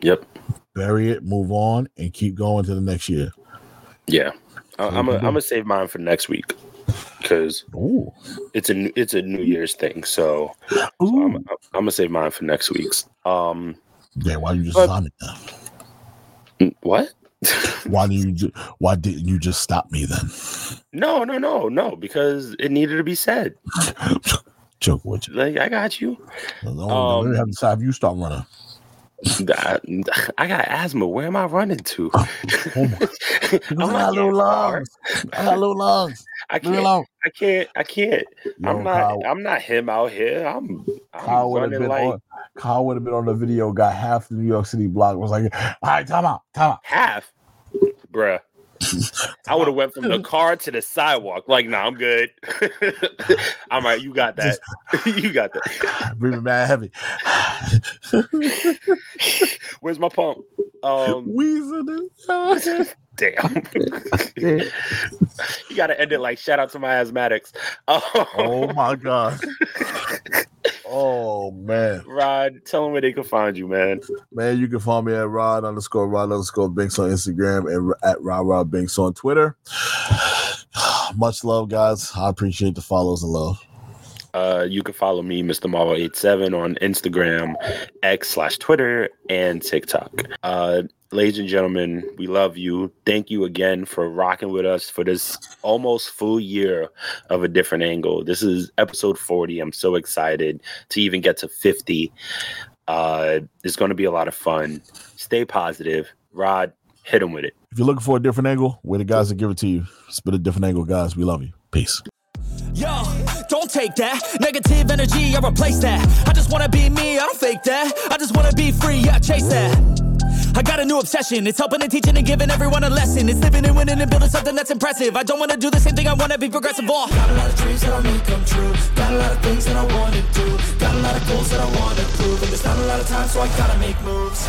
Yep. Bury it, move on, and keep going to the next year. Yeah. So I'm you a, I'm gonna save mine for next week because Ooh. it's a new- it's a New Year's thing. So, so I'm, I'm gonna save mine for next week's. Um, yeah, why you just But- stop me then? what? Why didn't you [laughs] ju- why didn't you just stop me then? no, no, no, no, because it needed to be said. [laughs] Joke with you. Like I got you. Um, have to decide you start running. I, I got asthma. Where am I running to? Oh my- [laughs] I'm I got little lungs. I got little lungs. I can't. I can't. I can't. Yo, I'm not. Kyle, I'm not him out here. I'm. I'm Kyle running like on. Kyle would have been on the video. Got half the New York City block. Was like, all right, time out, time out. half, bruh. [laughs] I would have went from the car to the sidewalk. Like, nah, I'm good. [laughs] I'm right. You got that. [laughs] you got that. [sighs] Breathing mad heavy. [sighs] Where's my pump? Um, damn. you got to end it like shout out to my asthmatics. Oh, my god. Oh man. Rod, tell them where they can find you, man. Man, you can find me at Rod underscore Rod underscore Binks on Instagram and at Rod Rod Binks on Twitter. [sighs] Much love, guys. I appreciate the follows and love. Uh, you can follow me, Mr. Marvel87, on Instagram, X slash Twitter, and TikTok. Uh, ladies and gentlemen, we love you. Thank you again for rocking with us for this almost full year of a different angle. This is episode 40. I'm so excited to even get to 50. Uh, it's going to be a lot of fun. Stay positive. Rod, hit him with it. If you're looking for a different angle, we're the guys that give it to you. Spit a different angle, guys. We love you. Peace. Yo, don't take that negative energy, I replace that. I just wanna be me, I don't fake that. I just wanna be free, yeah, chase that. I got a new obsession. It's helping and teaching and giving everyone a lesson. It's living and winning and building something that's impressive. I don't want to do the same thing. I want to be progressive. All. Got a lot of dreams that I make come true. Got a lot of things that I want to do. Got a lot of goals that I want to prove. And there's not a lot of time, so I gotta make moves.